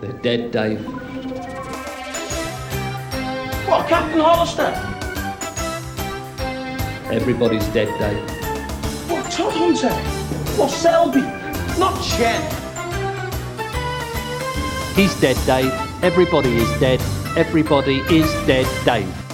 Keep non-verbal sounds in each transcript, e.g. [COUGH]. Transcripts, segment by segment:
They're dead, Dave. What, Captain Hollister? Everybody's dead, Dave. What, Todhunter? What, Selby? Not Chen. He's dead, Dave. Everybody is dead. Everybody is dead, Dave.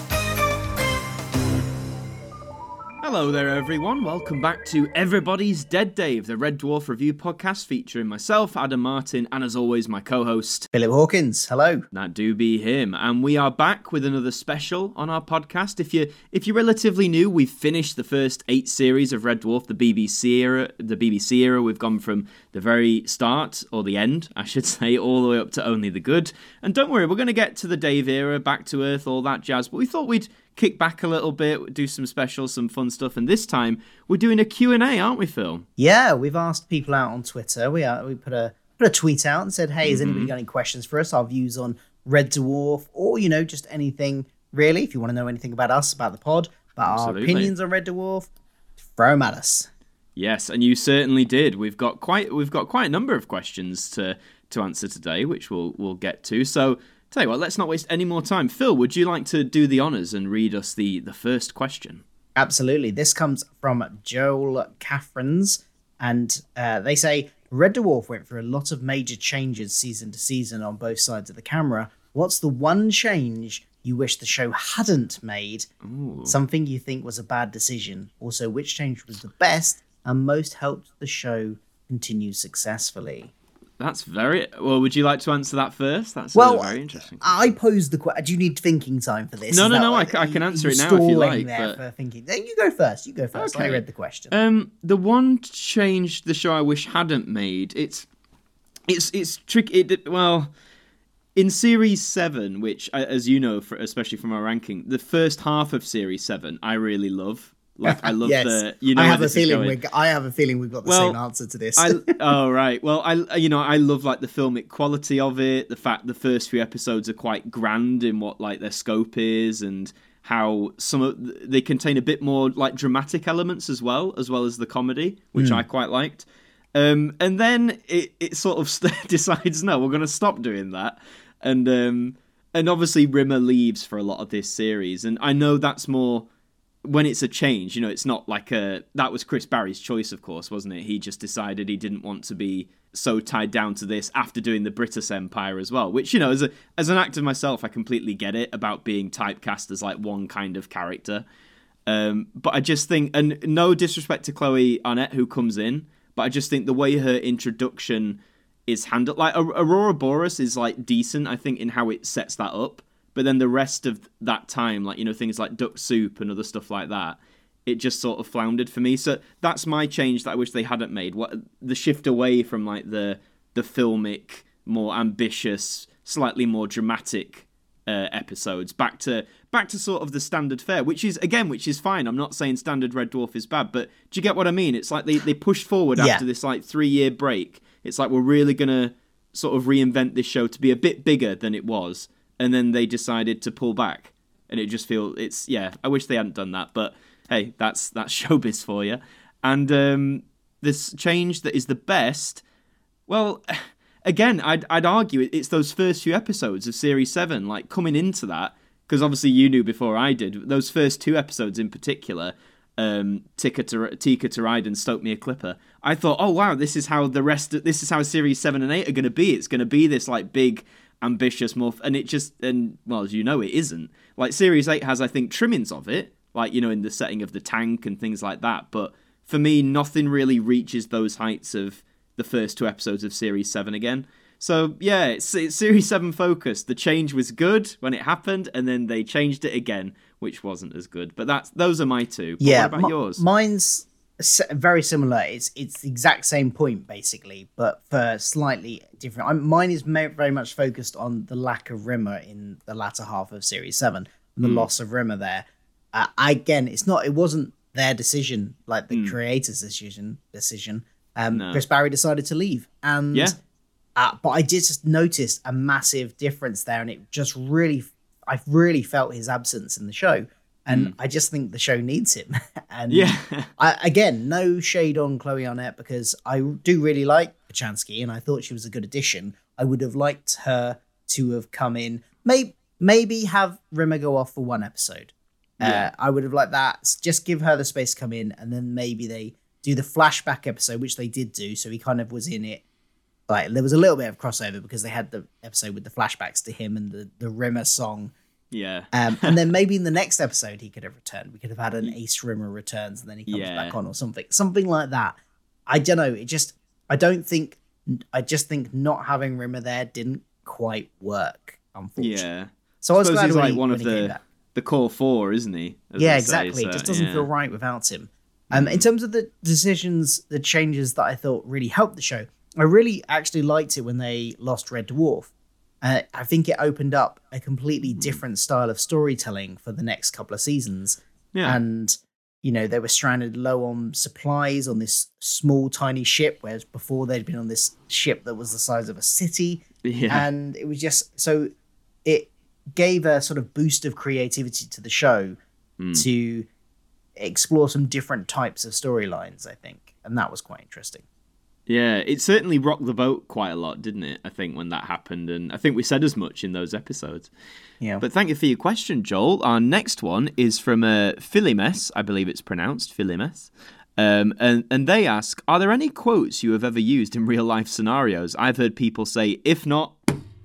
Hello there, everyone. Welcome back to Everybody's Dead Dave, the Red Dwarf review podcast featuring myself, Adam Martin, and as always, my co host, Philip Hawkins. Hello. That do be him. And we are back with another special on our podcast. If you're, if you're relatively new, we've finished the first eight series of Red Dwarf, the BBC era. The BBC era. We've gone from the very start or the end, I should [LAUGHS] say, all the way up to only the good. And don't worry, we're going to get to the Dave era, back to Earth, all that jazz. But we thought we'd kick back a little bit, do some specials, some fun stuff. And this time we're doing a Q&A, aren't we, Phil? Yeah, we've asked people out on Twitter. We are, we put a put a tweet out and said, "Hey, has anybody mm-hmm. got any questions for us? Our views on Red Dwarf, or you know, just anything really. If you want to know anything about us, about the pod, about Absolutely. our opinions on Red Dwarf, throw them at us." Yes, and you certainly did. We've got quite we've got quite a number of questions to to answer today, which we'll we'll get to. So tell you what, let's not waste any more time. Phil, would you like to do the honours and read us the the first question? Absolutely. This comes from Joel Caffrins, and uh, they say Red Dwarf went through a lot of major changes season to season on both sides of the camera. What's the one change you wish the show hadn't made? Something you think was a bad decision. Also, which change was the best and most helped the show continue successfully? That's very well. Would you like to answer that first? That's Well, very interesting. I posed the question. Do you need thinking time for this? No, Is no, no, I I can answer it now if you like, There but- for thinking. You go first. You go first. Okay. I read the question. Um, the one change the show I wish hadn't made. It's it's it's tricky. It, well, in series seven, which as you know, for, especially from our ranking, the first half of series seven, I really love. Like I [LAUGHS] love yes. the. You know, I have a feeling we I have a feeling we've got the Well, same answer to this. I [LAUGHS] oh right. Well, I you know I love like the filmic quality of it. The fact the first few episodes are quite grand in what like their scope is and how some of they contain a bit more like dramatic elements as well as well as the comedy, which I quite liked. Um, and then it it sort of [LAUGHS] decides no, we're going to stop doing that, and um, and obviously Rimmer leaves for a lot of this series, and I know that's more when it's a change, you know, it's not like a that was Chris Barrie's choice, of course, wasn't it? He just decided he didn't want to be so tied down to this after doing the Brittas Empire as well. Which, you know, as a as an actor myself, I completely get it about being typecast as like one kind of character. Um, but I just think, and no disrespect to Chloe Annett who comes in, but I just think the way her introduction is handled, like Ouroboros, is like decent. I think in how it sets that up. But then the rest of that time, like you know things like Duct Soup and other stuff like that, it just sort of floundered for me. So that's my change that I wish they hadn't made. What the shift away from like the the filmic, more ambitious, slightly more dramatic uh, episodes back to back to sort of the standard fare, which is again, which is fine. I'm not saying standard Red Dwarf is bad, but do you get what I mean? It's like they they pushed forward Yeah. after this like three year break. It's like we're really gonna sort of reinvent this show to be a bit bigger than it was, and then they decided to pull back, and it just feel it's yeah. I wish they hadn't done that, but hey, that's that's [LAUGHS] showbiz for you. And um, this change that is the best. Well, [SIGHS] again, I'd I'd argue it's those first few episodes of series seven, like coming into that, because obviously you knew before I did. Those first two episodes in particular, um, Tikka to Tikka to ride and Stoke Me a Clipper. I thought, oh wow, this is how the rest. Of, this is how series seven and eight are going to be. It's going to be this like big, ambitious morph, and it just and well, as you know, it isn't. Like series eight has, I think, trimmings of it, like you know, in the setting of the tank and things like that. But for me, nothing really reaches those heights of the first two episodes of series seven again. So yeah, it's, it's series seven focused. The change was good when it happened, and then they changed it again, which wasn't as good. But that's those are my two. But yeah, what about yours? Mine's very similar. It's it's the exact same point basically, but for slightly different. I'm, mine is very much focused on the lack of Rimmer in the latter half of Series Seven, and the Hmm. loss of Rimmer there. Uh, again, it's not. It wasn't their decision, like the creators' decision. Decision. Um, Chris Barrie decided to leave, and Yeah. uh, but I did just notice a massive difference there, and it just really, I really felt his absence in the show, and I just think the show needs him. [LAUGHS] and Yeah. I, again, no shade on Chloe Annett because I do really like Kochanski, and I thought she was a good addition. I would have liked her to have come in, maybe maybe have Rimmer go off for one episode. Yeah. Uh, I would have liked that. Just give her the space to come in, and then maybe they do the flashback episode, which they did do. So he kind of was in it. Like there was a little bit of crossover because they had the episode with the flashbacks to him and the the Rimmer song Yeah. um, and then [LAUGHS] maybe in the next episode he could have returned. We could have had an Ace Rimmer returns and then he comes Yeah. back on or something, something like that. I don't know. It just, I don't think, I just think not having Rimmer there didn't quite work. Unfortunately, yeah. so I was glad he's like he, one of the the core four, isn't he? Yeah, say, exactly. it just doesn't yeah. Mm. feel right without him. Um, in terms of the decisions, the changes that I thought really helped the show, I really actually liked it when they lost Red Dwarf. Uh, I think it opened up a completely Mm. different style of storytelling for the next couple of seasons. Yeah. And, you know, they were stranded low on supplies on this small, tiny ship, whereas before they'd been on this ship that was the size of a city. yeah. And it was just so it gave a sort of boost of creativity to the show Hmm. to explore some different types of storylines, I think. And that was quite interesting. Yeah, it certainly rocked the boat quite a lot, didn't it? I think when that happened, and I think we said as much in those episodes. Yeah. But thank you for your question, Joel. Our next one is from uh, Philimes, I believe it's pronounced Philimes. Um, and, and they ask, are there any quotes you have ever used in real life scenarios? I've heard people say, if not,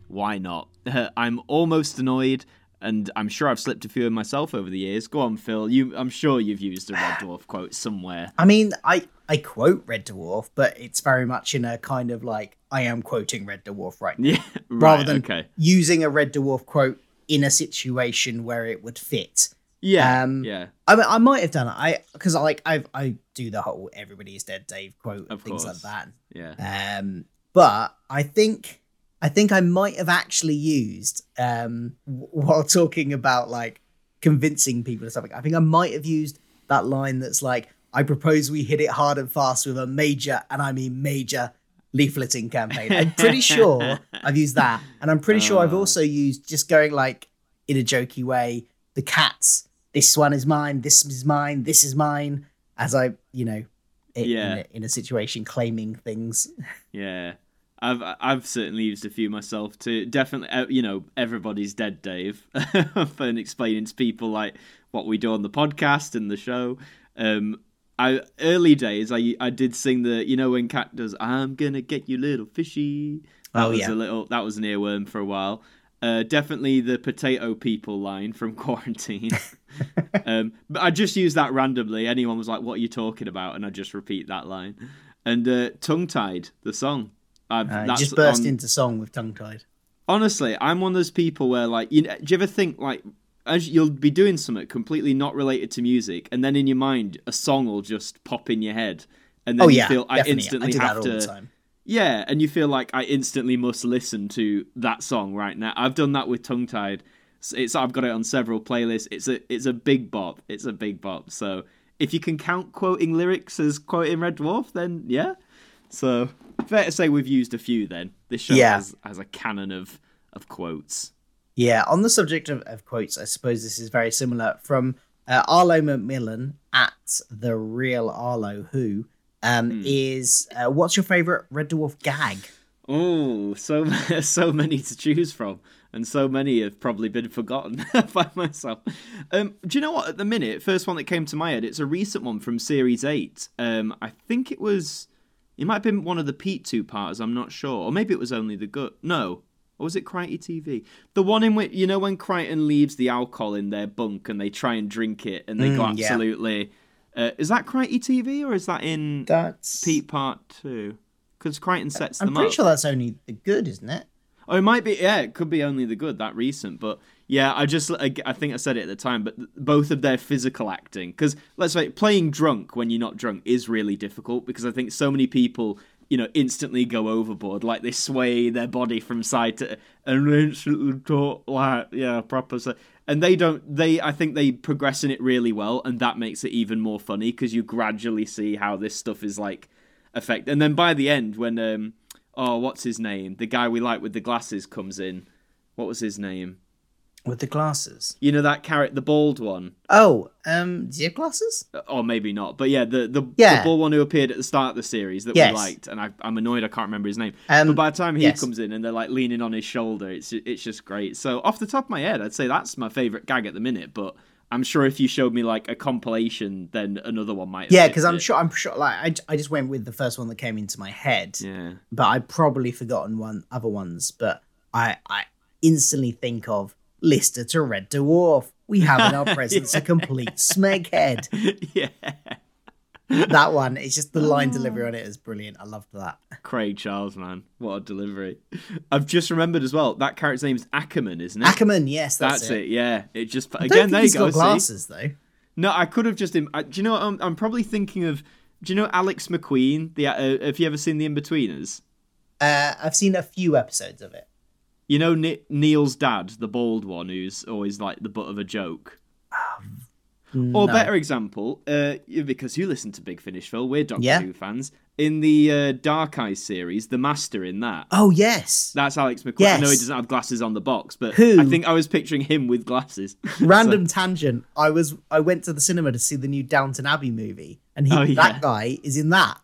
why not? [LAUGHS] I'm almost annoyed, and I'm sure I've slipped a few of myself over the years. Go on, Phil. You, I'm sure you've used a Red [SIGHS] Dwarf quote somewhere. I mean, I I quote Red Dwarf, but it's very much in a kind of like I am quoting Red Dwarf right now, [LAUGHS] Yeah, rather than okay. using a Red Dwarf quote in a situation where it would fit. Yeah, Um, yeah. I mean, I might have done it. I because I like I I do the whole "Everybody is dead" Dave quote and Of things course. like that. Yeah. Um, but I think I think I might have actually used um while talking about like convincing people or something. I think I might have used that line that's like, "I propose we hit it hard and fast with a major, and I mean major." leafleting campaign i'm pretty [LAUGHS] sure i've used that and i'm pretty sure i've Oh. also used just going like in a jokey way the cats this one is mine this is mine this is mine as i you know i- Yeah. in, a, in a situation claiming things Yeah, I've I've certainly used a few myself to Definitely, uh, you know, everybody's dead, Dave, [LAUGHS] and explaining to people like what we do on the podcast and the show. Um, I early days, I I did sing the you know when Cat does I'm gonna get you little fishy. That Oh, was yeah. a little that was an earworm for a while. Uh, definitely the potato people line from [LAUGHS] quarantine. [LAUGHS] um, but I just used that randomly. Anyone was like, "What are you talking about?" and I just repeat that line. And uh, tongue tied the song. I've, uh, just burst on- into song with tongue tied honestly, I'm one of those people where like, you know, do you ever think like, as you'll be doing something completely not related to music, and then in your mind a song will just pop in your head, and then oh you yeah feel I definitely. instantly I do have that all to. the time Yeah, and you feel like I instantly must listen to that song right now. I've done that with Tongue Tied. It's, it's I've got it on several playlists. It's a it's a big bop. It's a big bop. So if you can count quoting lyrics as quoting Red Dwarf, then yeah. So fair to say we've used a few. Then this show Yeah. has has a canon of of quotes. Yeah, on the subject of, of quotes, I suppose this is very similar from uh, Arlo Macmillan at the real Arlo Who. Um, Hmm. Is uh, what's your favorite Red Dwarf gag? Oh, so [LAUGHS] so many to choose from, and so many have probably been forgotten [LAUGHS] by myself. Um, do you know what? At the minute, first one that came to my head, it's a recent one from Series Eight. Um, I think it was, it might have been one of the Pete two parters. I'm not sure, or maybe it was only the good. No, or was it Krytie TV? The one in which you know when Kryten leaves the alcohol in their bunk and they try and drink it and they go Mm, yeah. absolutely. Uh, is that Krytie TV or is that in That's Pete Part Two? Because Kryten sets I'm them pretty sure that's only the good, isn't it? Oh, it might be. Yeah, it could be only the good that recent, but yeah, I just I, think I said it at the time, but both of their physical acting, because let's say playing drunk when you're not drunk is really difficult because I think so many people you know instantly go overboard, like they sway their body from side to and instantly talk like yeah proper. So, and they don't. They I think they progress in it really well, and that makes it even more funny because you gradually see how this stuff is like affect. And then by the end, when um oh what's his name, the guy we like with the glasses comes in, what was his name? With the glasses. You know that carrot, the bald one, Oh, um, do you have glasses? or maybe not, but yeah, the the, Yeah. the bald one who appeared at the start of the series that Yes. we liked, and I, I'm annoyed I can't remember his name. Um, but by the time he yes. comes in and they're like leaning on his shoulder, it's it's just great. So off the top of my head, I'd say that's my favorite gag at the minute. But I'm sure if you showed me like a compilation, then another one might. Yeah, because I'm it. sure I'm sure like I, I just went with the first one that came into my head. Yeah. But I've probably forgotten one other ones. But I I instantly think of Lister to Red Dwarf. We have in our [LAUGHS] presence a complete smeghead. yeah. That one, it's just the line delivery on it is brilliant. I loved that. Craig Charles, man, what a delivery! I've just remembered as well that character's name is Ackerman, isn't it? Ackerman, yes, that's, That's it. Yeah, it just I again there you go. got see? though. No, I could have just. Im- I, do you know? I'm, I'm probably thinking of. Do you know Alex McQueen? The uh, have you ever seen The Inbetweeners? Uh, I've seen a few episodes of it. You know Ni- Neil's dad, the bald one, who's always like the butt of a joke. Or No. better example, uh, because you listen to Big Finish, Phil, we're Doctor Yeah. Who fans. In the uh, Dark Eyes series, the Master in that, Oh yes. that's Alex McQueen. I know he doesn't have glasses on the box, but Who? I think I was picturing him with glasses. [LAUGHS] Random tangent. I was I went to the cinema to see the new Downton Abbey movie, and he Oh, yeah. that guy is in that.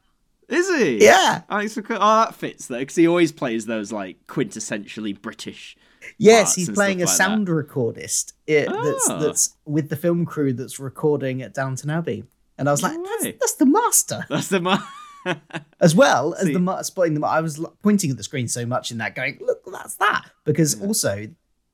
Is he? Yeah. McQueen. Oh, that fits though, because he always plays those like quintessentially British. Yes, he's playing a like sound recordist it, that's Ah. that's with the film crew that's recording at Downton Abbey. And I was like, No that's, that's the master. [LAUGHS] That's the man. [LAUGHS] As well as See. the ma- spotting them. I was pointing at the screen so much in that, going, look, that's that. Because also,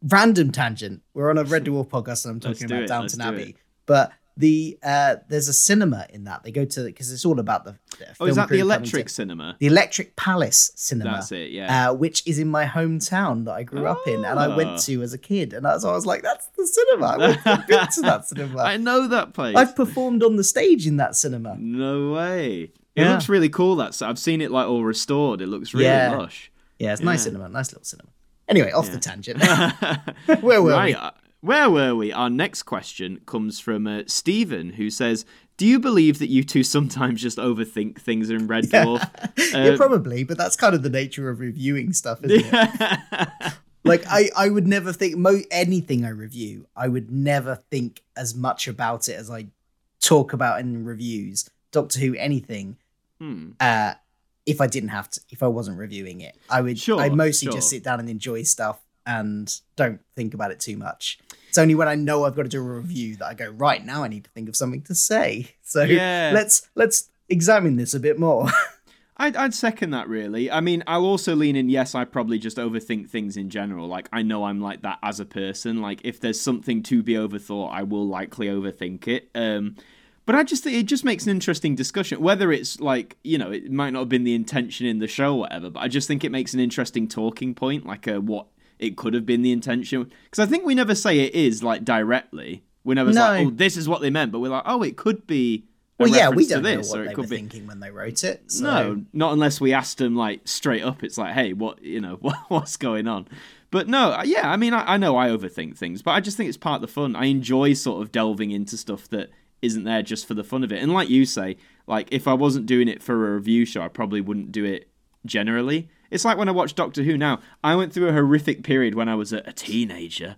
random tangent. We're on a Red [LAUGHS] Dwarf podcast, and I'm talking about it, let's Downton do Abbey. But the uh, there's a cinema in that. They go to because it's all about the. the oh, is that the Electric to- Cinema? the Electric Palace Cinema. That's it. Yeah. Uh, which is in my hometown that I grew up in and I Ah. went to as a kid. And I was, I was like, that's the cinema. I went- to that [LAUGHS] cinema. I know that place. I've performed on the stage in that cinema. No way. It Yeah. looks really cool. That I've seen it like all restored. It looks really Yeah. lush. Yeah, it's a nice cinema, nice little cinema. Anyway, off the tangent. [LAUGHS] Where were [LAUGHS] right. we? Where were we? Our next question comes from uh, Stephen, who says, "Do you believe that you two sometimes just overthink things in Red Dwarf?" [LAUGHS] yeah, Uh, probably, but that's kind of the nature of reviewing stuff, isn't it? [LAUGHS] Like, I, I would never think mo- anything I review. I would never think as much about it as I talk about in reviews. Doctor Who, anything. Hmm. uh, if I didn't have to, if I wasn't reviewing it, I would. Sure, I mostly sure. just sit down and enjoy stuff and don't think about it too much. It's only when I know I've got to do a review that I go right now. I need to think of something to say. [LAUGHS] So Yeah. let's let's examine this a bit more. [LAUGHS] I'd, I'd second that really. I mean, I'll also lean in. Yes, I probably just overthink things in general. Like I know I'm like that as a person. Like if there's something to be overthought, I will likely overthink it. Um, but I just think it just makes an interesting discussion. Whether it's like you know, it might not have been the intention in the show, or whatever. But I just think it makes an interesting talking point, like a what it could have been the intention. Because I think we never say it is like directly. We never say, No. "Oh, this is what they meant," but we're like, "Oh, it could be." Well, yeah, we don't know this, what they were be. thinking when they wrote it. So. No, not unless we asked them like straight up. It's like, hey, what you know, [LAUGHS] what, what's going on? But no, uh, yeah, I mean, I, I know I overthink things, but I just think it's part of the fun. I enjoy sort of delving into stuff that isn't there just for the fun of it. And like you say, like if I wasn't doing it for a review show, I probably wouldn't do it generally. It's like when I watch Doctor Who now. I went through a horrific period when I was a, a teenager.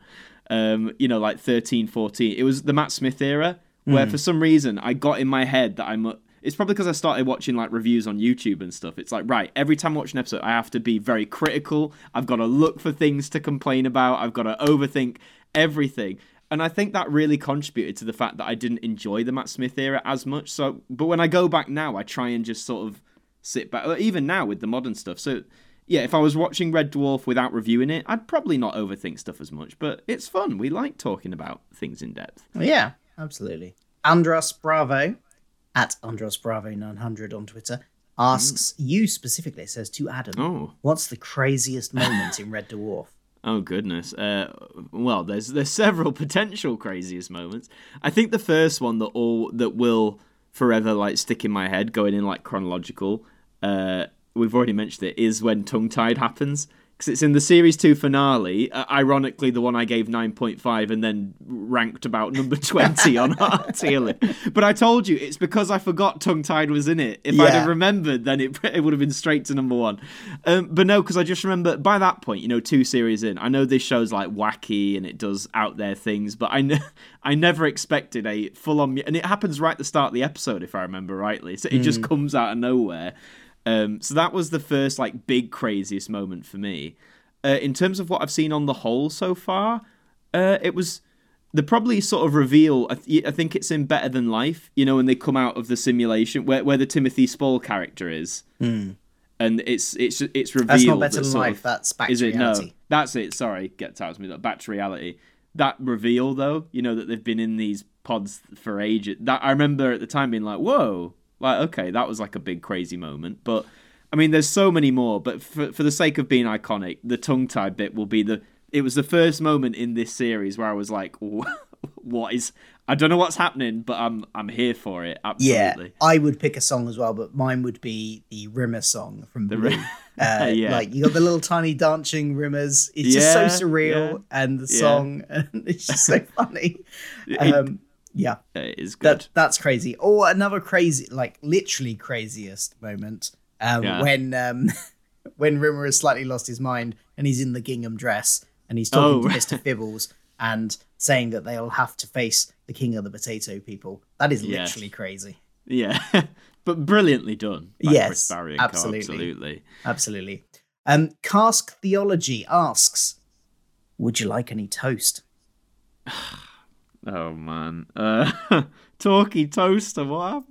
Um, you know, like 13, 14. It was the Matt Smith era where for some reason I got in my head that I'm it's probably because I started watching like reviews on YouTube and stuff. It's like, right, every time I watch an episode, I have to be very critical. I've got to look for things to complain about. I've got to overthink everything. And I think that really contributed to the fact that I didn't enjoy the Matt Smith era as much. So, but when I go back now, I try and just sort of sit back, even now with the modern stuff. So, yeah, if I was watching Red Dwarf without reviewing it, I'd probably not overthink stuff as much. But it's fun. We like talking about things in depth. Yeah, absolutely. Andros Bravo at Andros Bravo 900 on Twitter asks you specifically. Says to Adam, Oh. "What's the craziest moment in Red Dwarf?" [LAUGHS] Oh goodness. Uh, well, there's there's several [LAUGHS] potential craziest moments. I think the first one that all that will forever like stick in my head, going in like chronological. Uh, we've already mentioned it is when tongue tied happens because it's in the series two finale. Uh, ironically, the one I gave nine point five and then ranked about number [LAUGHS] twenty on our tier list. But I told you it's because I forgot Tongue Tied was in it. If I'd have remembered, then it [LAUGHS] it would have been straight to number one. Um, but no, because I just remember by that point, you know, two series in, I know this show's like wacky and it does out there things, but I ne- [LAUGHS] I never expected a full on, and it happens right at the start of the episode, if I remember rightly. So it just comes out of nowhere. Um, so that was the first like big craziest moment for me. Uh, in terms of what I've seen on the whole so far, uh, it was the probably sort of reveal. I, th- I think it's in Better Than Life. You know, when they come out of the simulation where where the Timothy Spall character is, and it's it's it's revealed. That's not better that than life. of- That's back is to it reality. no? That's it. Sorry, get out to me. That back to reality. That reveal though, you know that they've been in these pods for ages. That I remember at the time being like, whoa, like okay, that was like a big crazy moment. But I mean, there's so many more. But for for the sake of being iconic, the tongue tied bit will be the. It was the first moment in this series where I was like, [LAUGHS] what is? I don't know what's happening, but I'm I'm here for it. Yeah, Absolutely. I would pick a song as well, but mine would be the Rimmer song from Blue. Rim- uh, [LAUGHS] Yeah. Like you got the little tiny dancing Rimmers. It's just so surreal, yeah, and the yeah. song, [LAUGHS] and it's just so funny. Um, yeah, is good. that that's crazy. Or another crazy, like literally craziest moment um, Yeah. when um, [LAUGHS] when Rimmer has slightly lost his mind and he's in the gingham dress and he's talking Oh, to. Mister [LAUGHS] Flibbles and saying that they'll have to face the king of the potato people. That is Yes. literally crazy. Yeah, [LAUGHS] but brilliantly done. by Yes, Chris Barrie and co, absolutely. absolutely. Absolutely. Um, Cask Theology asks, "Would you like any toast?" [SIGHS] Oh man, uh, [LAUGHS] talkie toaster. What?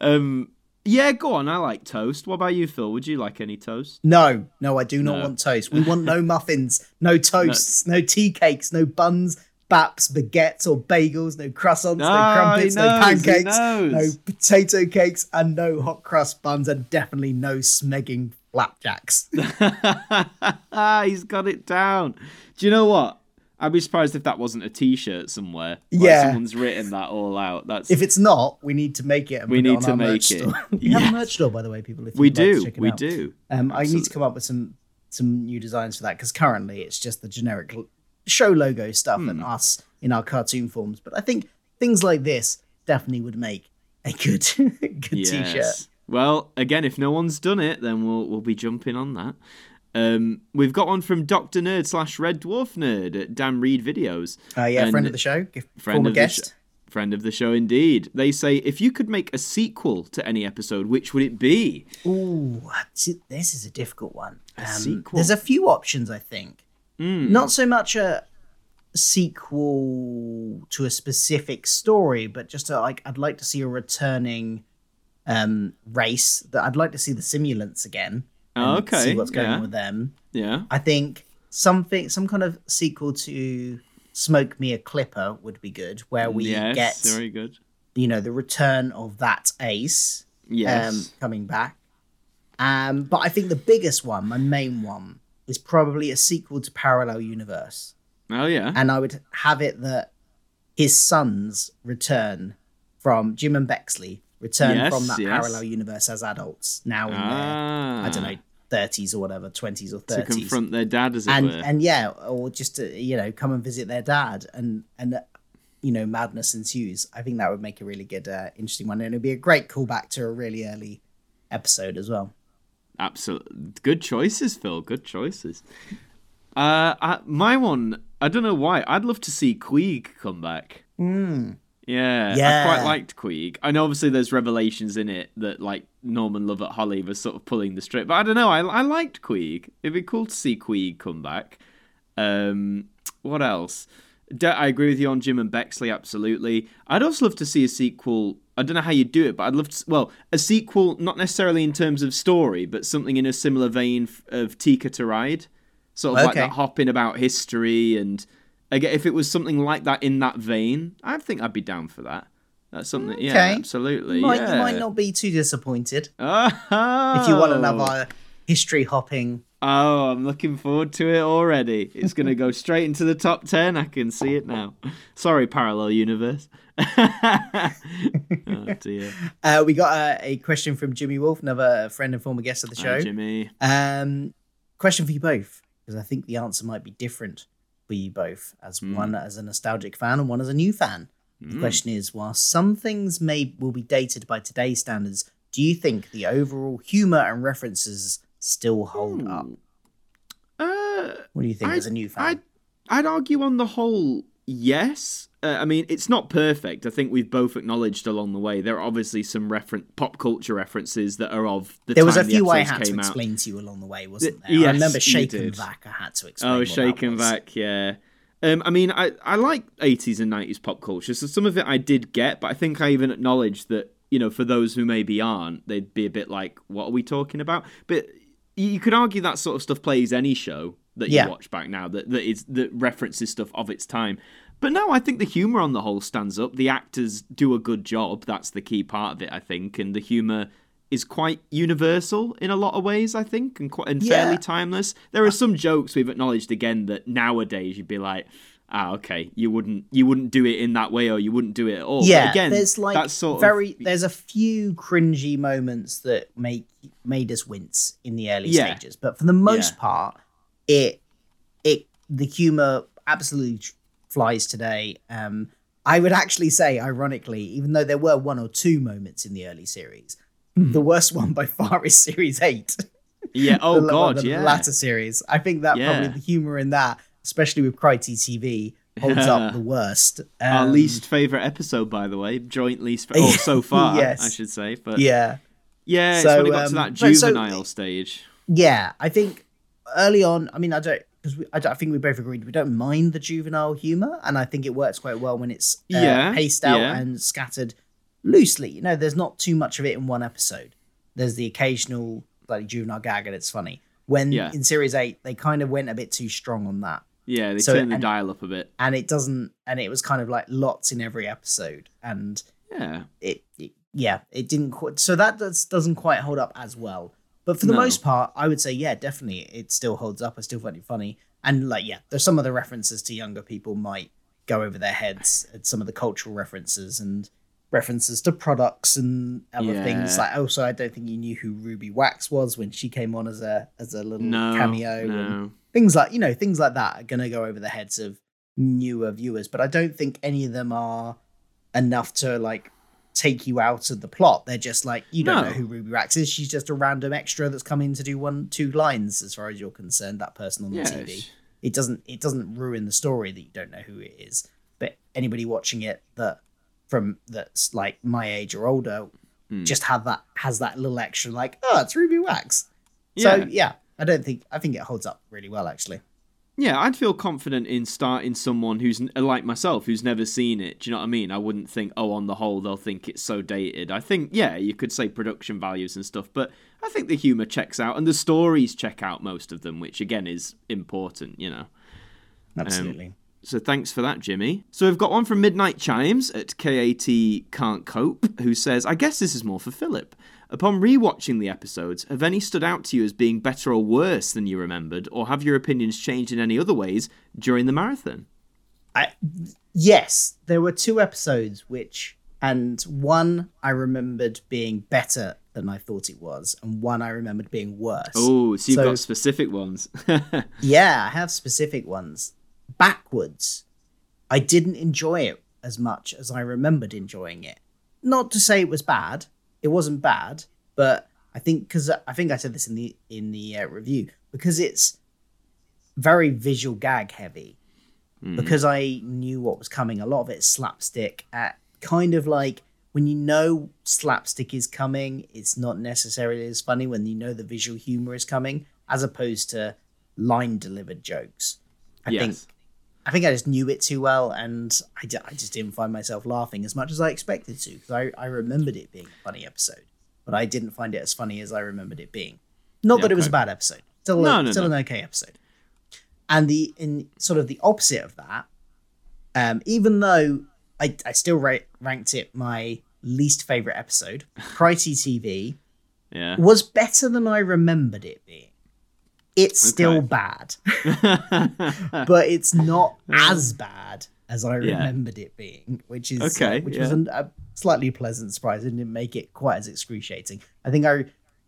um, yeah, go on. I like toast. What about you, Phil? Would you like any toast? No, no, I do not No. want toast. We want no [LAUGHS] muffins, no toasts, no. tea cakes, no buns, baps, baguettes, or bagels, no croissants, no Ah, crumpets, he no pancakes, no potato cakes, and no hot crust buns, and definitely no smegging flapjacks. [LAUGHS] He's got it down. Do you know what? I'd be surprised if that wasn't a T-shirt somewhere. Like Yeah. someone's written that all out. That's if it's not, we need to make it. And We it need on to make it. Store. [LAUGHS] we have a merch store, by the way, people. If we like do. check it We out. do. Um, I need to come up with some some new designs for that because currently it's just the generic show logo stuff Hmm. and us in our cartoon forms. But I think things like this definitely would make a good [LAUGHS] good t-shirt. Well, again, if no one's done it, then we'll we'll be jumping on that. Um, we've got one from Doctor Nerd slash Red Dwarf Nerd at Dan Reed Videos. Uh, yeah, And friend of the show, former of the guest. sh- friend of the show, indeed. They say if you could make a sequel to any episode, which would it be? Ooh, this is a difficult one. Um, sequel. There's a few options, I think. Hmm. Not so much a sequel to a specific story, but just a, like I'd like to see a returning um, race. That I'd like to see the simulants again. Oh, and okay, See what's going yeah. on with them. Yeah. I think something, some kind of sequel to Smoke Me a Clipper would be good, where we yes. get Very good. you know the return of that ace Yes. um, coming back. Um, but I think the biggest one, my main one, is probably a sequel to Parallel Universe, oh yeah. and I would have it that his sons return from Jim and Bexley return Yes, from that yes. parallel universe as adults now in their ah, I don't know thirties or whatever, twenties or 30s. To confront their dad, as it and were. and yeah, or just to you know come and visit their dad and and you know madness ensues. I think that would make a really good, uh, interesting one, and it'd be a great callback to a really early episode as well. Absolutely. Good choices, Phil. Good choices. Uh, I, my one, I don't know why. I'd love to see Queeg come back. Yeah, I Yeah. quite liked Queeg. I know obviously there's revelations in it that like Norman Lovett Holly was sort of pulling the strip, but I don't know. I I liked Queeg. It'd be cool to see Queeg come back. Um, what else? I agree with you on Jim and Bexley. Absolutely. I'd also love to see a sequel. I don't know how you'd do it, but I'd love to. Well, a sequel, not necessarily in terms of story, but something in a similar vein of Tikka to Ride, sort of like that hopping about history and again, if it was something like that in that vein, I think I'd be down for that. That's something. Yeah, absolutely. You might, yeah. you might not be too disappointed Oh. if you want another history hopping. Oh, I'm looking forward to it already. It's going to go straight into the top 10. I can see it now. Sorry, Parallel Universe. [LAUGHS] oh, dear. Uh, we got a, a question from Jimmy Wolf, another friend and former guest of the Hi, show. Jimmy. Um, question for you both: because I think the answer might be different for you both, as Hmm. one as a nostalgic fan and one as a new fan. The question is, while some things may will be dated by today's standards, do you think the overall humor and references still hold up? Uh, What do you think I- as a new fan? I'd, I'd argue on the whole, yes. Uh, I mean, it's not perfect. I think we've both acknowledged along the way there are obviously some referen pop culture references that are of the there was a the few I had to came out. explain to you along the way, wasn't there? yes, I remember you Shake and did. Vac. I had to explain. Oh, what shake that and was. back, yeah. Um, I mean, I, I like 80s and 90s pop culture, so some of it I did get, but I think I even acknowledged that, you know, for those who maybe aren't, they'd be a bit like, what are we talking about? But you could argue that sort of stuff plays any show that you watch back now, that, that, is, that references stuff of its time. But no, I think the humour on the whole stands up. The actors do a good job. That's the key part of it, I think. And the humour is quite universal in a lot of ways, I think, and quite and Yeah. fairly timeless. There are some jokes we've acknowledged again that nowadays you'd be like, ah, okay, you wouldn't you wouldn't do it in that way or you wouldn't do it at all. But Yeah, again, there's like that's sort very. of There's a few cringy moments that make made us wince in the early Yeah. stages, but for the most Yeah. part, it it the humor absolutely flies today. Um, I would actually say, ironically, even though there were one or two moments in the early series, Hmm. the worst one by far is Series Eight. yeah. [LAUGHS] Oh the, god, the yeah. latter series. I think that Yeah. probably the humor in that, especially with Krytie TV, holds up [LAUGHS] the worst. Our Um, least favorite episode, by the way, joint least. Oh, so [LAUGHS] far, Yes. I should say. But yeah, yeah. it's So, when it got um, to that but so- juvenile stage. Yeah, I think early on. I mean, I don't because I, I think we both agreed we don't mind the juvenile humor, and I think it works quite well when it's uh, Yeah, paced out yeah. and scattered loosely. You know, there's not too much of it in one episode. There's the occasional like juvenile gag, and it's funny. When Yeah. in series eight, they kind of went a bit too strong on that, Yeah, they so- turned the and- dial up a bit. and it doesn't. And it was kind of like lots in every episode, and Yeah, it, it yeah it didn't quite so that does, doesn't quite hold up as well but for the No. most part i would say yeah definitely it still holds up i still find it funny and like yeah there's some of the references to younger people might go over their heads at some of the cultural references and references to products and other things. Yeah. like also i don't think you knew who ruby wax was when she came on as a as a little no cameo and things like you know things like that are going to go over the heads of newer viewers but i don't think any of them are enough to like take you out of the plot. They're just like you don't No. know who ruby wax is. She's just a random extra that's come in to do one two lines as far as you're concerned that person on the Yeah, tv it doesn't it doesn't ruin the story that you don't know who it is. But anybody watching it that from that's like my age or older Hmm. just have that has that little extra like oh it's ruby wax so Yeah. yeah i don't think i think it holds up really well actually Yeah, I'd feel confident in starting someone who's like myself, who's never seen it. Do you know what I mean? I wouldn't think, oh, on the whole, they'll think it's so dated. I think, yeah, you could say production values and stuff, but I think the humour checks out and the stories check out most of them, which again is important, you know. absolutely So thanks for that, Jimmy. So we've got one from Midnight Chimes at KAT Can't Cope, who says, I guess this is more for Philip. Upon rewatching the episodes, have any stood out to you as being better or worse than you remembered, or have your opinions changed in any other ways during the marathon? I yes, there were two episodes which and one I remembered being better than I thought it was, and one I remembered being worse. Oh, so you've So- got specific ones. [LAUGHS] Yeah, I have specific ones. Backwards. I didn't enjoy it as much as I remembered enjoying it. Not to say it was bad. It wasn't bad, but I think because I think I said this in the in the uh, review because it's very visual gag heavy. Because I knew what was coming. A lot of it's slapstick. At kind of like when you know slapstick is coming, it's not necessarily as funny when you know the visual humor is coming, as opposed to line delivered jokes. I think yes. I think I just knew it too well, and I, ju- I just didn't find myself laughing as much as I expected to because I, I remembered it being a funny episode, but I didn't find it as funny as I remembered it being. Not Yeah, that it was a bad episode, still, No, a, no, still no. an okay episode. And the in sort of the opposite of that, um, even though I, I still ra- ranked it my least favorite episode, [LAUGHS] Krytie TV Yeah. was better than I remembered it being. It's still Okay. bad [LAUGHS] but it's not as bad as I Yeah. remembered it being, which is uh, Okay, which was an, a slightly pleasant surprise. It didn't make it quite as excruciating. I think I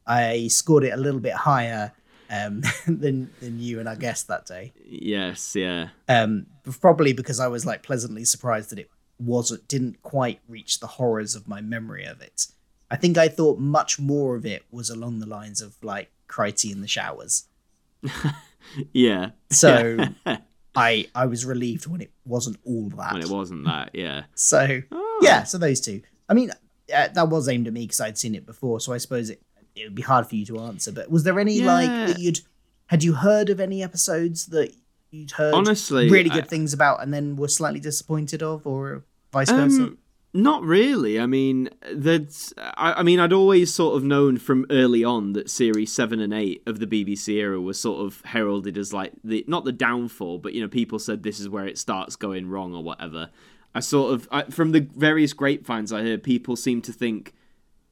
I scored it a little bit higher um, [LAUGHS] than than you and our guest that day. Yes, yeah. Um, probably because I was like pleasantly surprised that it wasn't didn't quite reach the horrors of my memory of it. I think I thought much more of it was along the lines of like Krytie in the showers. Yeah. So I I was relieved when it wasn't all that. when it wasn't that, yeah. So Oh. yeah, so those two. I mean, uh, that was aimed at me because I'd seen it before, so I suppose it it would be hard for you to answer. But was there any like that you'd had you heard of any episodes that you'd heard Honestly, really good I- things about and then were slightly disappointed of, or vice versa? Not really. I mean, that's. I, I mean, I'd always sort of known from early on that series seven and eight of the BBC era was sort of heralded as like the not the downfall, but you know, people said this is where it starts going wrong or whatever. I sort of I, from the various grapevines I heard, people seem to think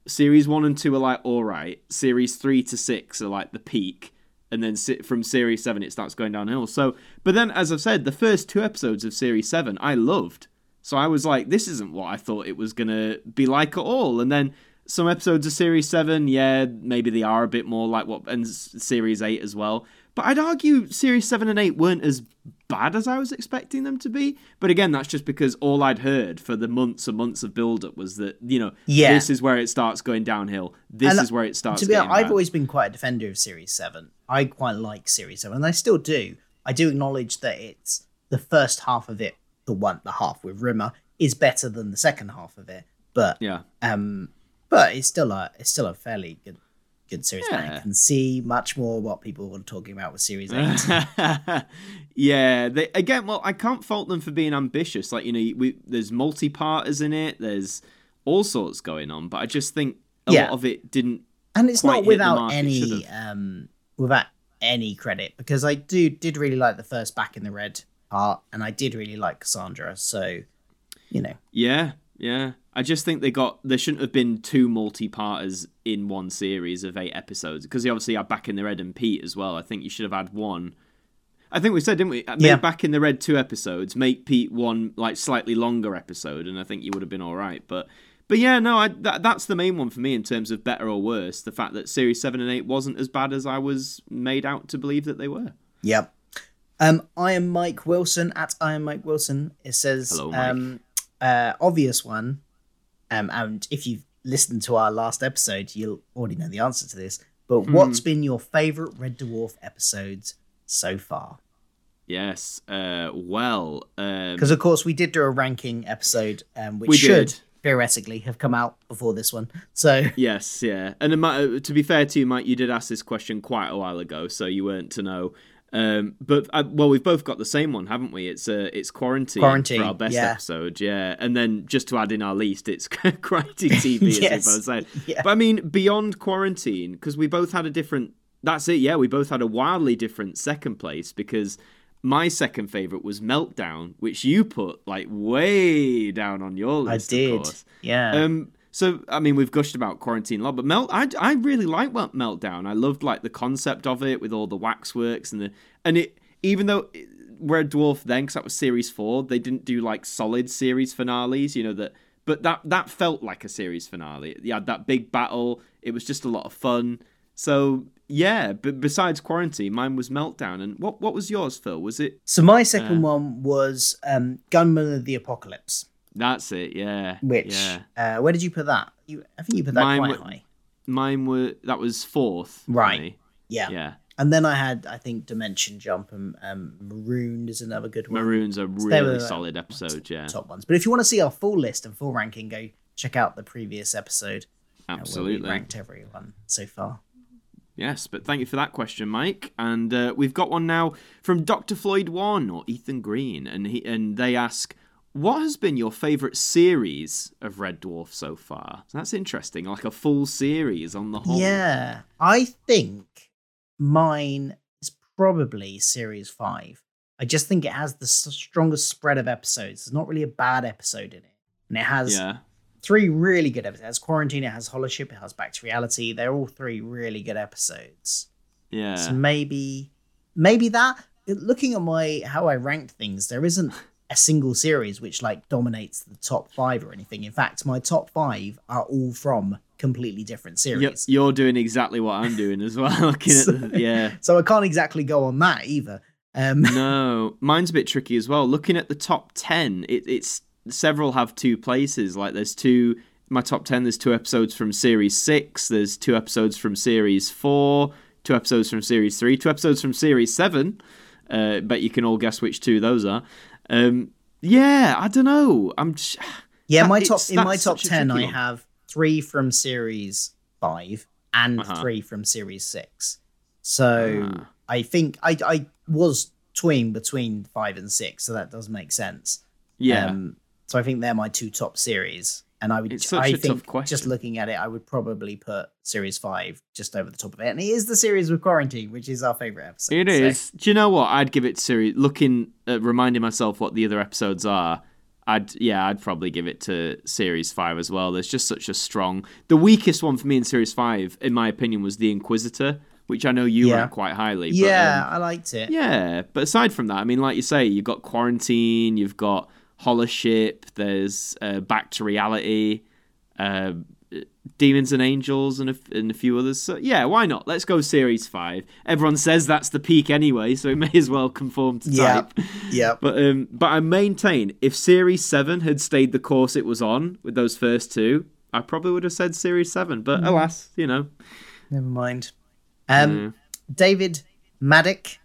series one and two are like all right, series three to six are like the peak, and then from series seven it starts going downhill. So, but then as I've said, the first two episodes of series seven I loved. So I was like, this isn't what I thought it was gonna be like at all. And then some episodes of series seven, yeah, maybe they are a bit more like what, and series eight as well. But I'd argue series seven and eight weren't as bad as I was expecting them to be. But again, that's just because all I'd heard for the months and months of build up was that you know, Yeah. this is where it starts going downhill. This And, is where it starts. to be honest, I've always been quite a defender of Series 7. I quite like Series 7, and I still do. I do acknowledge that it's the first half of it, the one, the half with Rimmer, is better than the second half of it. But yeah. um, but it's still a it's still a fairly good good series. And I can see much more what people were talking about with Series 8. [LAUGHS] yeah, they again. Well, I can't fault them for being ambitious. Like you know, we, there's multi-parters in it. There's all sorts going on, but I just think a Yeah. lot of it didn't. and it's not without any um without any credit because I do did really like the first Back in the Red and I did really like Cassandra. So you know, Yeah, yeah. I just think they got. There shouldn't have been two multi-parters in one series of eight episodes because they obviously had Back in the Red and Pete as well. I think you should have had one. I think we said, didn't we? Uh, make Yeah. Back in the Red two episodes, make Pete one like slightly longer episode, and I think you would have been all right. But but yeah, no, I, that, that's the main one for me in terms of better or worse. The fact that series seven and eight wasn't as bad as I was made out to believe that they were. Yep. Um, I am Mike Wilson at I am Mike Wilson. It says Hello, um, uh, obvious one. Um, and if you've listened to our last episode, you'll already know the answer to this. But Hmm. what's been your favorite Red Dwarf episodes so far? Yes. Uh, well, um, Because of course we did do a ranking episode, um, which We should did. theoretically have come out before this one. So [LAUGHS] Yes, yeah. And it might, uh, to be fair to you, Mike, you did ask this question quite a while ago, so you weren't to know. Um, but uh, well, we've both got the same one, haven't we? It's uh, it's quarantine, Quarantine, for our best yeah. episode, yeah. And then just to add in our least, it's [LAUGHS] Krytie TV, as Yes, we both said. [LAUGHS] yeah. But I mean, beyond quarantine, because we both had a different. That's it, yeah. We both had a wildly different second place because my second favorite was Meltdown, which you put like way down on your list. I did, yeah. Um, so I mean, we've gushed about quarantine a lot, but Melt, I, I really like Melt- Meltdown. I loved like the concept of it with all the waxworks and the and it. Even though Red Dwarf then, because that was series four, they didn't do like solid series finales. You know that, but that that felt like a series finale. You had that big battle. It was just a lot of fun. So yeah, but besides quarantine, mine was Meltdown. And what what was yours, Phil? Was it? so my second one was um, Gunman of the Apocalypse, That's it. Yeah. which yeah. uh, where did you put that? You, I think you put that Mine quite wa- high. mine were that was fourth. Right. Yeah. Yeah. And then I had, I think, Dimension Jump and um, Marooned is another good one. Maroon's a really were, uh, solid episode, yeah. Top ones. But if you want to see our full list and full ranking, go check out the previous episode. uh, Absolutely. ranked everyone so far. Yes, but thank you for that question, Mike. And uh, we've got one now from Dr. Floyd One or Ethan Green, and he and they ask, "What has been your favourite series of Red Dwarf so far?" So that's interesting, like a full series on the whole. Yeah. I think mine is probably series five. I just think it has the strongest spread of episodes. There's not really a bad episode in it. And it has Yeah. three really good episodes. It has Quarantine, it has Holoship, it has Back to Reality. They're all three really good episodes. Yeah. So maybe maybe that looking at my how I ranked things, there isn't [LAUGHS] a single series which like dominates the top five or anything. In fact, my top five are all from completely different You're, series. you're doing exactly what I'm doing as well. [LAUGHS] Looking at the, yeah. [LAUGHS] So I can't exactly go on that either. Um, No, mine's a bit tricky as well. Looking at the top ten, it, it's several have two places. Like there's two. My top ten. There's two episodes from series six. There's two episodes from series four. Two episodes from series three. Two episodes from series seven. Uh, bet you can all guess which two those are. Um, yeah, I don't know. I'm. Just, [SIGHS] yeah, That- my top in my top ten, I have three from series five and Uh-huh. three from series six. So Ah. I think I I was toying between five and six, so that does make sense. yeah. Um, so I think they're my two top series, and I would. It's such I a tough think question. just looking at it, I would probably put series five just over the top of it, and it is the series with quarantine, which is our favorite episode. It so- is. Do you know what? I'd give it series. Looking, uh, reminding myself what the other episodes are. I'd yeah, I'd probably give it to series five as well. There's just such a strong. The weakest one for me in series five, in my opinion, was the Inquisitor, which I know you Yeah. rank quite highly. Yeah, um, I liked it. yeah, but aside from that, I mean, like you say, you've got quarantine, you've got Holoship, there's uh, Back to Reality, uh, Demons and Angels, and a, and a few others. So yeah, why not? Let's go series five. Everyone says that's the peak anyway, so it [LAUGHS] may as well conform to type. Yeah. But um, but I maintain if series seven had stayed the course it was on with those first two, I probably would have said series seven. But Mm. alas, you know, Never mind. Um, David Maddock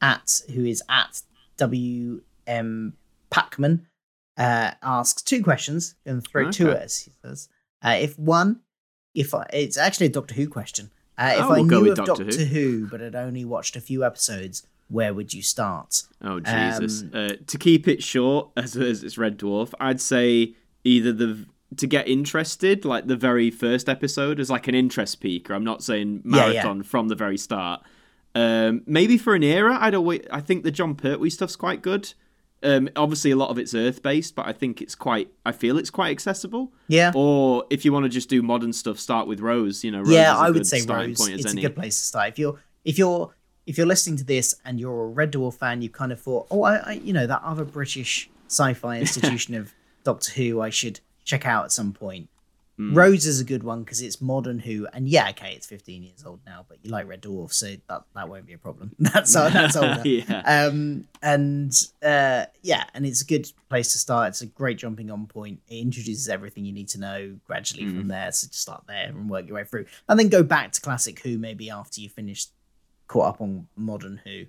at who is at WM Pacman uh, asks two questions and throw two at us. He says, uh, if one, if I, it's actually a Doctor Who question. Uh, if Oh, I we'll go knew with of Doctor Doctor, Who. Who. but had only watched a few episodes, where would you start? Oh Jesus! Um, uh, to keep it short, as, as it's Red Dwarf, I'd say either the to get interested, like the very first episode, as like an interest peaker. I'm not saying Yeah, yeah. marathon from the very start. Um, maybe for an era, I'd always, I think the Jon Pertwee stuff's quite good. Um, obviously, a lot of it's Earth based, but I think it's quite. I feel it's quite accessible. Yeah. Or if you want to just do modern stuff, start with Rose. You know, Rose yeah, is a I would say Rose. It's any. a good place to start. If you're if you're if you're listening to this and you're a Red Dwarf fan, you kind of thought, oh, I, I you know that other British sci-fi [LAUGHS] institution of Doctor Who, I should check out at some point. Hmm. Rose is a good one because it's modern Who, and yeah, okay, it's 15 years old now, but you like Red Dwarf, so that that won't be a problem. [LAUGHS] That's that's older. [LAUGHS] Yeah. Um, and uh, yeah, and it's a good place to start. It's a great jumping on point. It introduces everything you need to know gradually Mm. from there. So just start there and work your way through, and then go back to classic Who maybe after you finish caught up on modern Who.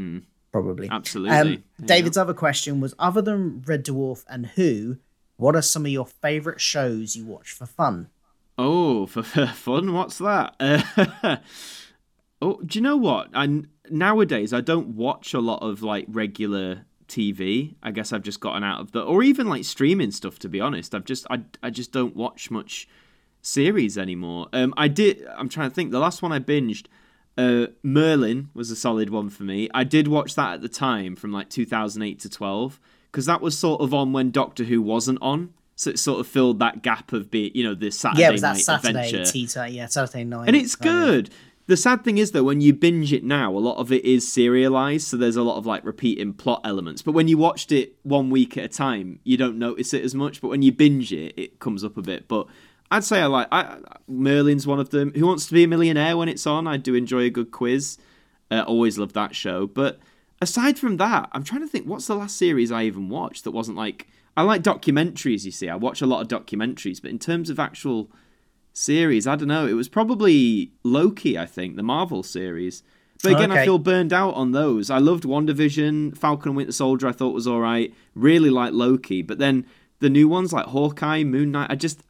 Mm. Probably. Absolutely. Um, you David's other question was: Other than Red Dwarf and Who, what are some of your favorite shows you watch for fun? Oh, for, [LAUGHS] for fun? What's that? Uh, [LAUGHS] oh, do you know what? I nowadays I don't watch a lot of like regular TV. I guess I've just gotten out of the, or even like streaming stuff. To be honest, I've just I I just don't watch much series anymore. Um, I did. I'm trying to think. The last one I binged. Uh, Merlin was a solid one for me. I did watch that at the time from like 2008 to 12 because that was sort of on when Doctor Who wasn't on, so it sort of filled that gap of being, you know, the Saturday yeah, it was that night Saturday adventure. tea time. Yeah, Saturday night. and it's of- good. The sad thing is though, when you binge it now, a lot of it is serialized, so there's a lot of like repeating plot elements. But when you watched it one week at a time, you don't notice it as much. But when you binge it, it comes up a bit. But I'd say I like I, Merlin's one of them. Who wants to be a millionaire when it's on? I do enjoy a good quiz. Uh, always love that show. But aside from that, I'm trying to think what's the last series I even watched that wasn't like I like documentaries. You see, I watch a lot of documentaries, but in terms of actual series, I don't know. It was probably Loki, I think, the Marvel series. But again, I feel burned out on those. I loved WandaVision, Falcon and Winter Soldier. I thought was all right. Really liked Loki, but then the new ones like Hawkeye, Moon Knight, I just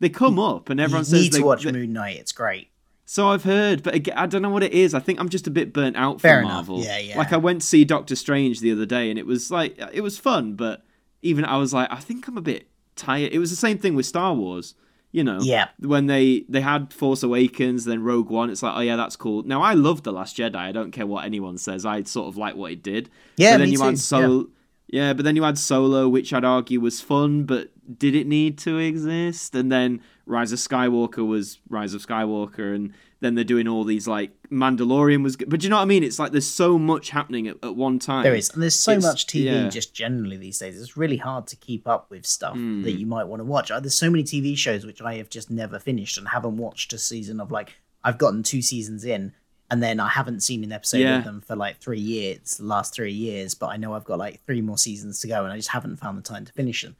they come up and everyone you says need they, watch they- Moon Knight. It's great. So I've heard, but again, I don't know what it is. I think I'm just a bit burnt out Fair from enough. Marvel. Yeah, yeah. Like I went to see Doctor Strange the other day, and it was like it was fun, but even I was like, I think I'm a bit tired. It was the same thing with Star Wars. You know, Yeah. When they they had Force Awakens, then Rogue One, it's like, oh yeah, that's cool. Now I love the Last Jedi. I don't care what anyone says. I sort of like what it did. Yeah, but then me you too. had Solo. Yeah, but then you had Solo, which I'd argue was fun, but did it need to exist? And then Rise of Skywalker was Rise of Skywalker, and then they're doing all these like Mandalorian was good. But do you know what I mean? It's like there's so much happening at, at one time. There is, and there's so It's- much TV yeah. just generally these days. It's really hard to keep up with stuff Hmm. that you might want to watch. Uh, There's so many TV shows which I have just never finished and haven't watched a season of. Like I've gotten two seasons in, and then I haven't seen an episode Yeah. of them for like three years, the last three years. But I know I've got like three more seasons to go, and I just haven't found the time to finish them.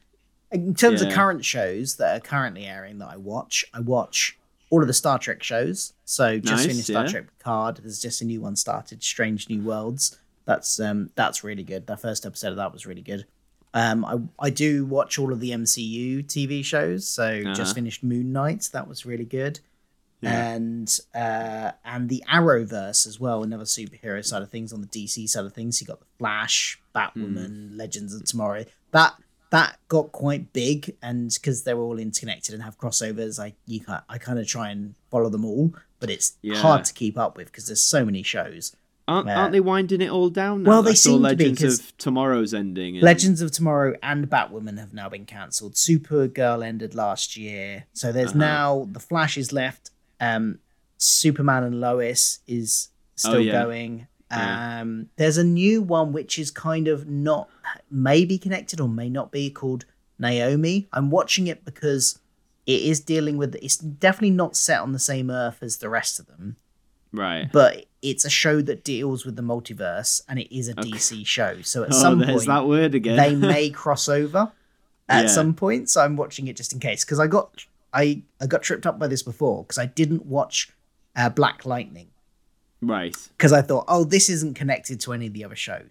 In terms of current shows that are currently airing that I watch, I watch all of the Star Trek shows. So just Nice, finished Star yeah. Trek Picard. There's just a new one started, Strange New Worlds. That's um that's really good. The first episode of that was really good. Um, I I do watch all of the MCU TV shows. So Uh-huh. just finished Moon Knight. That was really good. Yeah. And uh, and the Arrowverse as well, another superhero side of things on the DC side of things. You got the Flash, Batwoman, Hmm. Legends of Tomorrow. That that got quite big, and because they're all interconnected and have crossovers, I you can I kind of try and follow them all, but it's Yeah. hard to keep up with because there's so many shows. Aren't, aren't they winding it all down now? Well, they seem to be, Legends of Tomorrow's ending. and- Legends of Tomorrow and Batwoman have now been cancelled. Supergirl ended last year, so there's Uh-huh. now the Flash is left. Um, Superman and Lois is still Oh, yeah. going. Yeah. Um, there's a new one which is kind of not maybe connected or may not be called Naomi. I'm watching it because it is dealing with. It's definitely not set on the same Earth as the rest of them Right. but it's a show that deals with the multiverse and it is a DC show. So at [LAUGHS] Oh, some there's point, that word again. they [LAUGHS] may cross over at Yeah. some point. So I'm watching it just in case because I got I I got tripped up by this before because I didn't watch uh, Black Lightning right. because I thought, oh, this isn't connected to any of the other shows.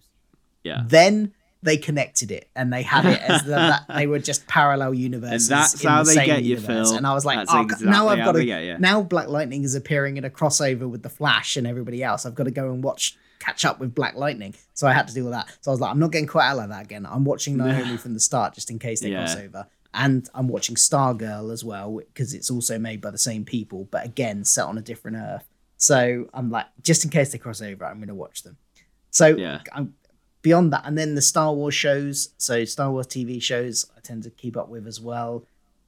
Yeah. Then they connected it and they had it as the, that [LAUGHS] they were just parallel universes. that's in how the they same get you. Phil. And I was like, That's oh, exactly now I've got to. they get you. Now Black Lightning is appearing in a crossover with the Flash and everybody else. I've got to go and watch catch up with Black Lightning. So I had to do all that. So I was like, I'm not getting caught out like that again. I'm watching [LAUGHS] Naomi from the start just in case they Yeah. cross over. And I'm watching Stargirl as well because it's also made by the same people, but again set on a different Earth. So I'm like, just in case they cross over, I'm going to watch them. So Yeah. I'm beyond that, and then the Star Wars shows. So Star Wars TV shows, I tend to keep up with as well.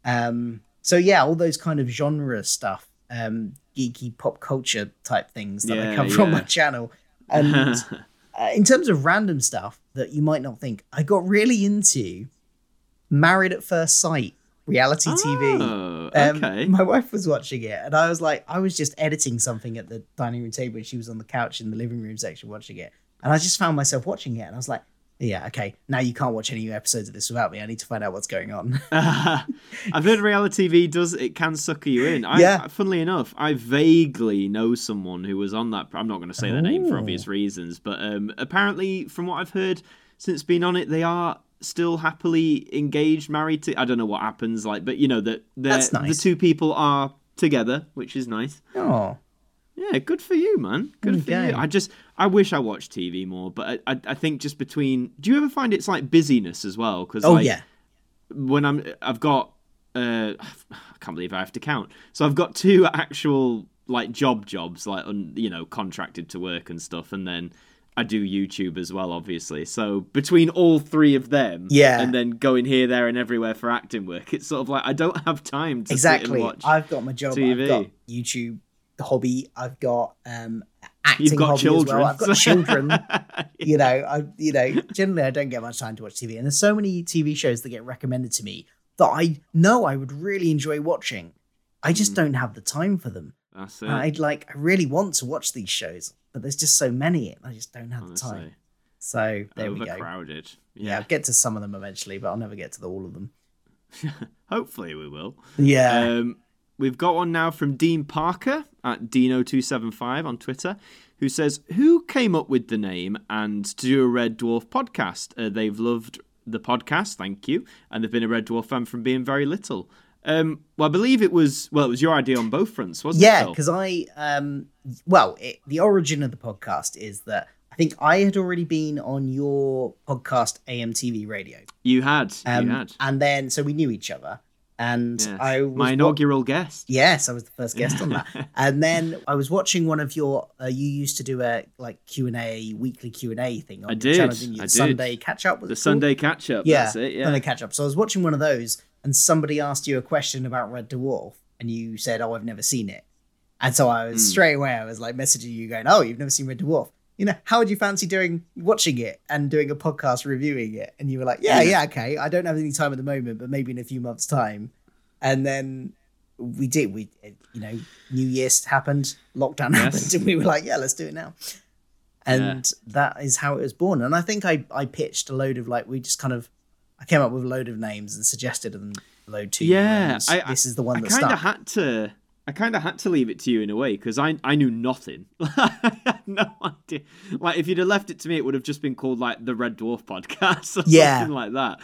Um, so yeah, all those kind of genre stuff, um, geeky pop culture type things that Yeah, I come from yeah. my channel. And [LAUGHS] uh, in terms of random stuff that you might not think, I got really into Married at First Sight reality TV. Oh, Um, okay. my wife was watching it, and I was like, I was just editing something at the dining room table, and she was on the couch in the living room section watching it, and I just found myself watching it, and I was like, yeah, okay, now you can't watch any new episodes of this without me. I need to find out what's going on. [LAUGHS] I've heard reality TV does it can sucker you in. I, Yeah. Funnily enough, I vaguely know someone who was on that. I'm not going to say their name for obvious reasons, but um, apparently, from what I've heard since being on it, they are still happily engaged, married to. I don't know what happens, like, but you know that nice. the two people are together, which is nice. oh, Yeah, good for you, man. Good for you. I just, I wish I watched TV more, but I, I, I think just between. Do you ever find it's like busyness as well? Because oh like, yeah, when I'm I've got uh [SIGHS] I can't believe I have to count. So I've got two actual like job jobs like un, you know contracted to work and stuff and then I do YouTube as well obviously. So between all three of them Yeah. and then going here there and everywhere for acting work it's sort of like I don't have time to exactly. I've got my job. TV. I've got YouTube hobby. I've got um acting You've got hobby children. as well. I've got children. [LAUGHS] you know, I you know, generally I don't get much time to watch TV, and there's so many TV shows that get recommended to me that I know I would really enjoy watching. I just Hmm. don't have the time for them. That's it. I'd like, I really want to watch these shows, but there's just so many, and I just don't have the time. So there we go. Overcrowded. Yeah, Yeah. I'll get to some of them eventually, but I'll never get to the, all of them. [LAUGHS] Hopefully we will. Yeah, Um, we've got one now from Dean Parker at Dino275 on Twitter, who says, Who came up with the name and to do a Red Dwarf podcast? Uh, they've loved the podcast, thank you, and they've been a Red Dwarf fan from being very little. Um, well, I believe it was, well, it was your idea on both fronts, wasn't it? yeah, because I, um, well, it, the origin of the podcast is that I think I had already been on your podcast AMTV Radio. You had. Um, you had. And then, so we knew each other. And Yes. I was My wa- inaugural guest. Yes, I was the first guest on that. [LAUGHS] And then I was watching one of your. Uh, you used to do a like Q and A weekly Q and A thing. On I the did, channel, didn't you? I The did. Sunday catch up. Was The? Sunday catch up. Yeah, That's it. Yeah. Sunday catch up. So I was watching one of those, and somebody asked you a question about Red Dwarf, and you said, "Oh, I've never seen it." And so I Hmm. was straight away, I was like messaging you, going, "Oh, you've never seen Red Dwarf? You know, how would you fancy doing watching it and doing a podcast reviewing it?" And you were like, "Yeah, Yeah. yeah, okay. I don't have any time at the moment, but maybe in a few months' time." And then we did. We, you know, New Year's happened, lockdown Yes. happened, [LAUGHS] and we were like, "Yeah, let's do it now." And that is how it was born. And I think I I pitched a load of like we just kind of I came up with a load of names and suggested them load to you. Yeah, this is the one I that kind of had to. I kind of had to leave it to you in a way because I I knew nothing. [LAUGHS] I had no idea. Like if you'd have left it to me, it would have just been called like the Red Dwarf Podcast [LAUGHS] or Yeah. something like that.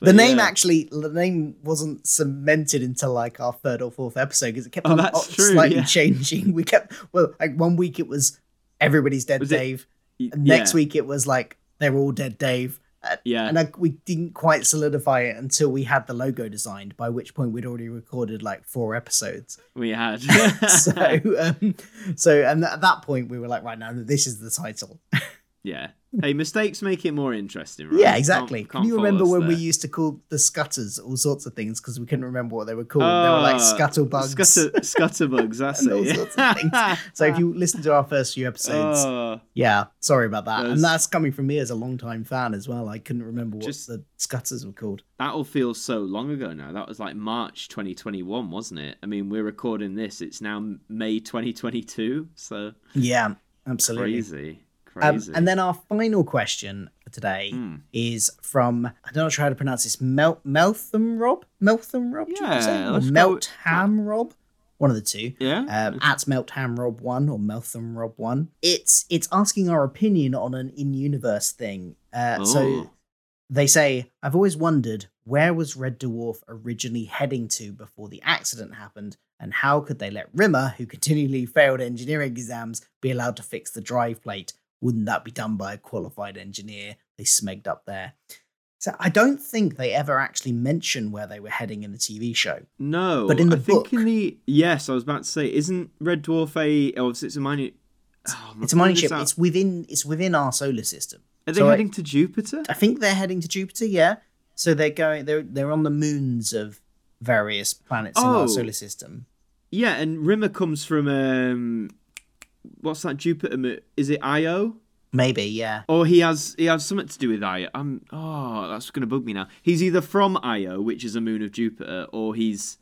the name yeah. actually, the name wasn't cemented until like our third or fourth episode because it kept Oh, on true, slightly yeah. changing. We kept well, like one week it was everybody's dead, Was it- Dave. Y- next yeah, week it was like they're all dead, Dave. Yeah. and I, we didn't quite solidify it until we had the logo designed. By which point we'd already recorded like four episodes. we had. [LAUGHS] so, [LAUGHS] um, so and at that point we were like, right now, this is the title. [LAUGHS] yeah. Hey, mistakes make it more interesting, right? Yeah, Can't- exactly. can't Can you remember when we used to call the scutters all sorts of things because we couldn't remember what they were called? they were like Oh, scuttlebugs. Scutter, scutterbugs, that's [LAUGHS] all it. sorts of things. [LAUGHS] So if you listen to our first few episodes, Oh, yeah, sorry about that. Those- And that's coming from me as a long-time fan as well. I couldn't remember what Just- the scutters were called. that'll feel so long ago now. That was like March 2021, wasn't it? I mean, we're recording this. It's now May 2022, so Yeah, absolutely. crazy, Um, and then our final question for today Hmm. is from I don't know how to pronounce this. Mel Meltham Rob, Meltham Rob, Yeah, say? Go Meltham Rob, one of the two. yeah, um, at Meltham Rob one or Meltham Rob one. It's it's asking our opinion on an in universe thing. Uh, So they say, I've always wondered where was Red Dwarf originally heading to before the accident happened, and how could they let Rimmer, who continually [LAUGHS] failed engineering exams, be allowed to fix the drive plate? Wouldn't that be done by a qualified engineer? They smegged up there. So I don't think they ever actually mention where they were heading in the TV show. no, but in the I think book- in the yes, I was about to say, isn't Red Dwarf a? Oh, it's a mining. Oh, It's a mining ship. out. It's within it's within our solar system. Are they so I- heading to Jupiter? I think they're heading to Jupiter. Yeah, so they're going. They're they're on the moons of various planets in Oh. our solar system. Yeah, and Rimmer comes from um, what's that Jupiter? mo- Is it Io? Maybe. Yeah. Or he has he has something to do with Io. I'm oh, that's gonna bug me now. He's either from Io, which is a moon of Jupiter, or he's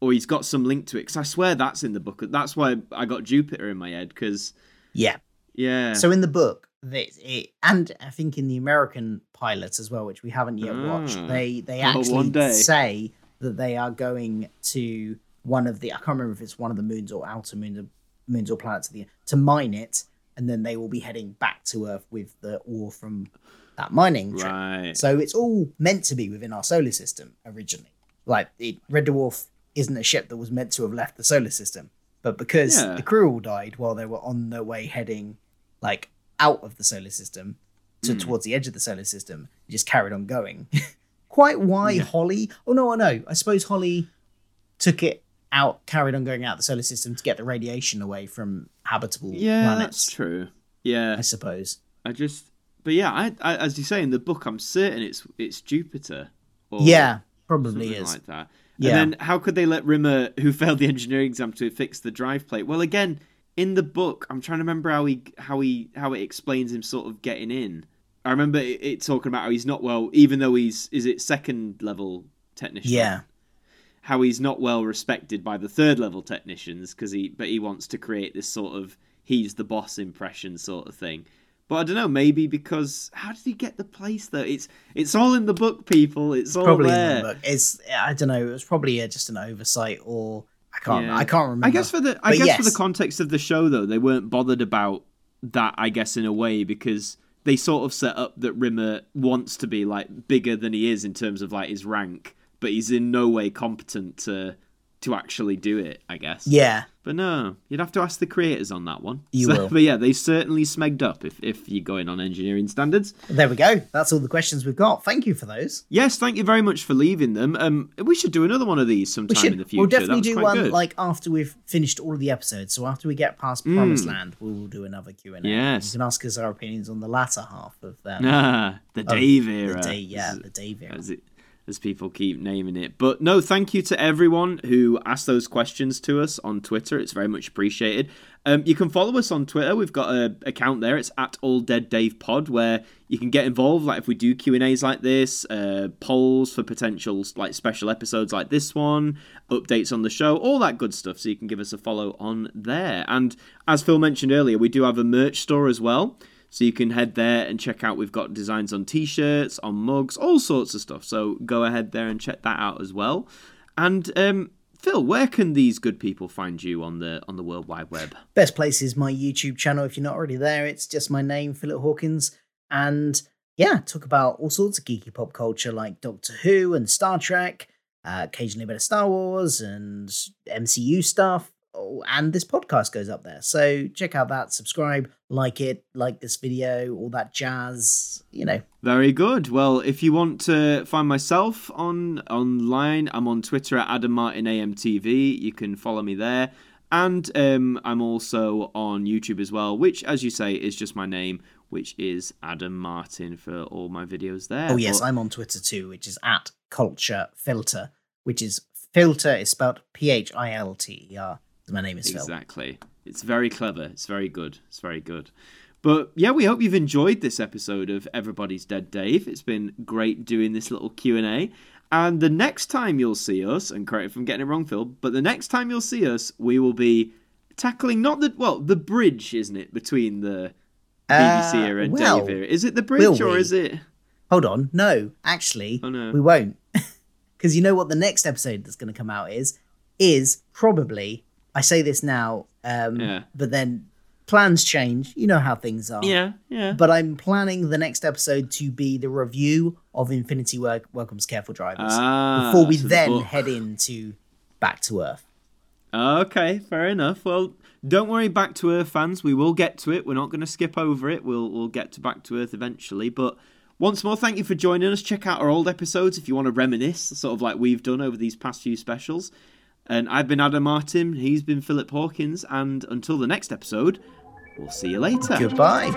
or he's got some link to it. Because I swear that's in the book. That's why I got Jupiter in my head. Because Yeah. yeah, So in the book, they, it, and I think in the American pilot as well, which we haven't yet watched, Ah. they they actually say that they are going to one of the I can't remember if it's one of the moons or outer moons moons or planets of the to mine it, and then they will be heading back to Earth with the ore from that mining trip. right. So it's all meant to be within our solar system originally. Like it, Red Dwarf isn't a ship that was meant to have left the solar system, but because Yeah. the crew all died while they were on their way heading like out of the solar system to Hmm. towards the edge of the solar system, just carried on going. [LAUGHS] Quite why Holly? Oh no, I know. I suppose Holly took it out, carried on going out the solar system to get the radiation away from habitable yeah, planets. that's true. Yeah, I suppose. I just but yeah, I, I as you say in the book, I'm certain it's it's Jupiter. Or yeah, probably something is. like that. Yeah. And then how could they let Rimmer, who [LAUGHS] failed the engineering exam, to fix the drive plate? Well, again, in the book, I'm trying to remember how he how he how it explains him sort of getting in. I remember it, it talking about how he's not well, even though he's is it second level technician. yeah. How he's not well respected by the third level technicians because he but he wants to create this sort of he's the boss impression sort of thing. But I don't know, maybe because how did he get the place though? It's it's all in the book, people. It's all probably there. in the book. It's I don't know. It was probably uh, just an oversight, or I can't. Yeah. I can't remember. I guess for the I But guess for the context of the show though, they weren't bothered about that. I guess in a way because they sort of set up that Rimmer wants to be like bigger than he is in terms of like his rank, but he's in no way competent to to actually do it. I guess. yeah, But no, you'd have to ask the creators on that one. You So- will. [LAUGHS] But yeah, they certainly smegged up if if you're going on engineering standards. there we go. That's all the questions we've got. Thank you for those. Yes, thank you very much for leaving them. Um, we should do another one of these sometime in the future. We'll definitely do one good. like after we've finished all of the episodes. So after we get past Promised Land, we will do another Q and A. Yes. you can ask us our opinions on the latter half of um, ah, the Dave era. the day. Yeah, the Dave era. As people keep naming it. But no, thank you to everyone who asked those questions to us on Twitter. It's very much appreciated. Um, you can follow us on Twitter. We've got an account there. It's at All Dead Dave Pod, where you can get involved. Like if we do Q and A's like this, uh, polls for potential like special episodes like this one, updates on the show, all that good stuff. So you can give us a follow on there. And as Phil mentioned earlier, we do have a merch store as well. So you can head there and check out. We've got designs on t-shirts, on mugs, all sorts of stuff. So go ahead there and check that out as well. And um, Phil, where can these good people find you on the on the World Wide Web? Best place is my YouTube channel. If you're not already there, it's just my name, Philip Hawkins, and yeah, talk about all sorts of geeky pop culture like Doctor Who and Star Trek. Uh, occasionally a bit of Star Wars and MCU stuff and this podcast goes up there. So check out that, subscribe, like it, like this video, all that jazz, you know. Very good. Well, if you want to find myself on online, I'm on Twitter at Adam Martin AMTV. You can follow me there. And um, I'm also on YouTube as well, which, as you say, is just my name, which is Adam Martin for all my videos there. Oh, yes, but... I'm on Twitter too, which is at Culture Philter, which is filter is spelled P H I L T E R. My name is Phil. Exactly. It's very clever. It's very good. It's very good. But yeah, we hope you've enjoyed this episode of Everybody's Dead Dave. It's been great doing this little Q&A. And the next time you'll see us, and correct if I'm getting it wrong, Phil, but the next time you'll see us, we will be tackling not the well, the bridge, isn't it, between the BBC uh, era and well, Dave era? Is it the bridge or is it? Hold on, no, actually, oh, no. we won't, [LAUGHS] because you know what the next episode that's going to come out is is probably I say this now, um, yeah. but then plans change. You know how things are. Yeah, yeah. But I'm planning the next episode to be the review of Infinity Work Welcomes Careful Drivers ah, before we so then the head into Back to Earth. Okay, fair enough. Well, don't worry, Back to Earth fans. We will get to it. We're not going to skip over it. We'll we'll get to Back to Earth eventually. But once more, thank you for joining us. Check out our old episodes if you want to reminisce, sort of like we've done over these past few specials. And I've been Adam Martin, he's been Philip Hawkins, and until the next episode, we'll see you later. Goodbye.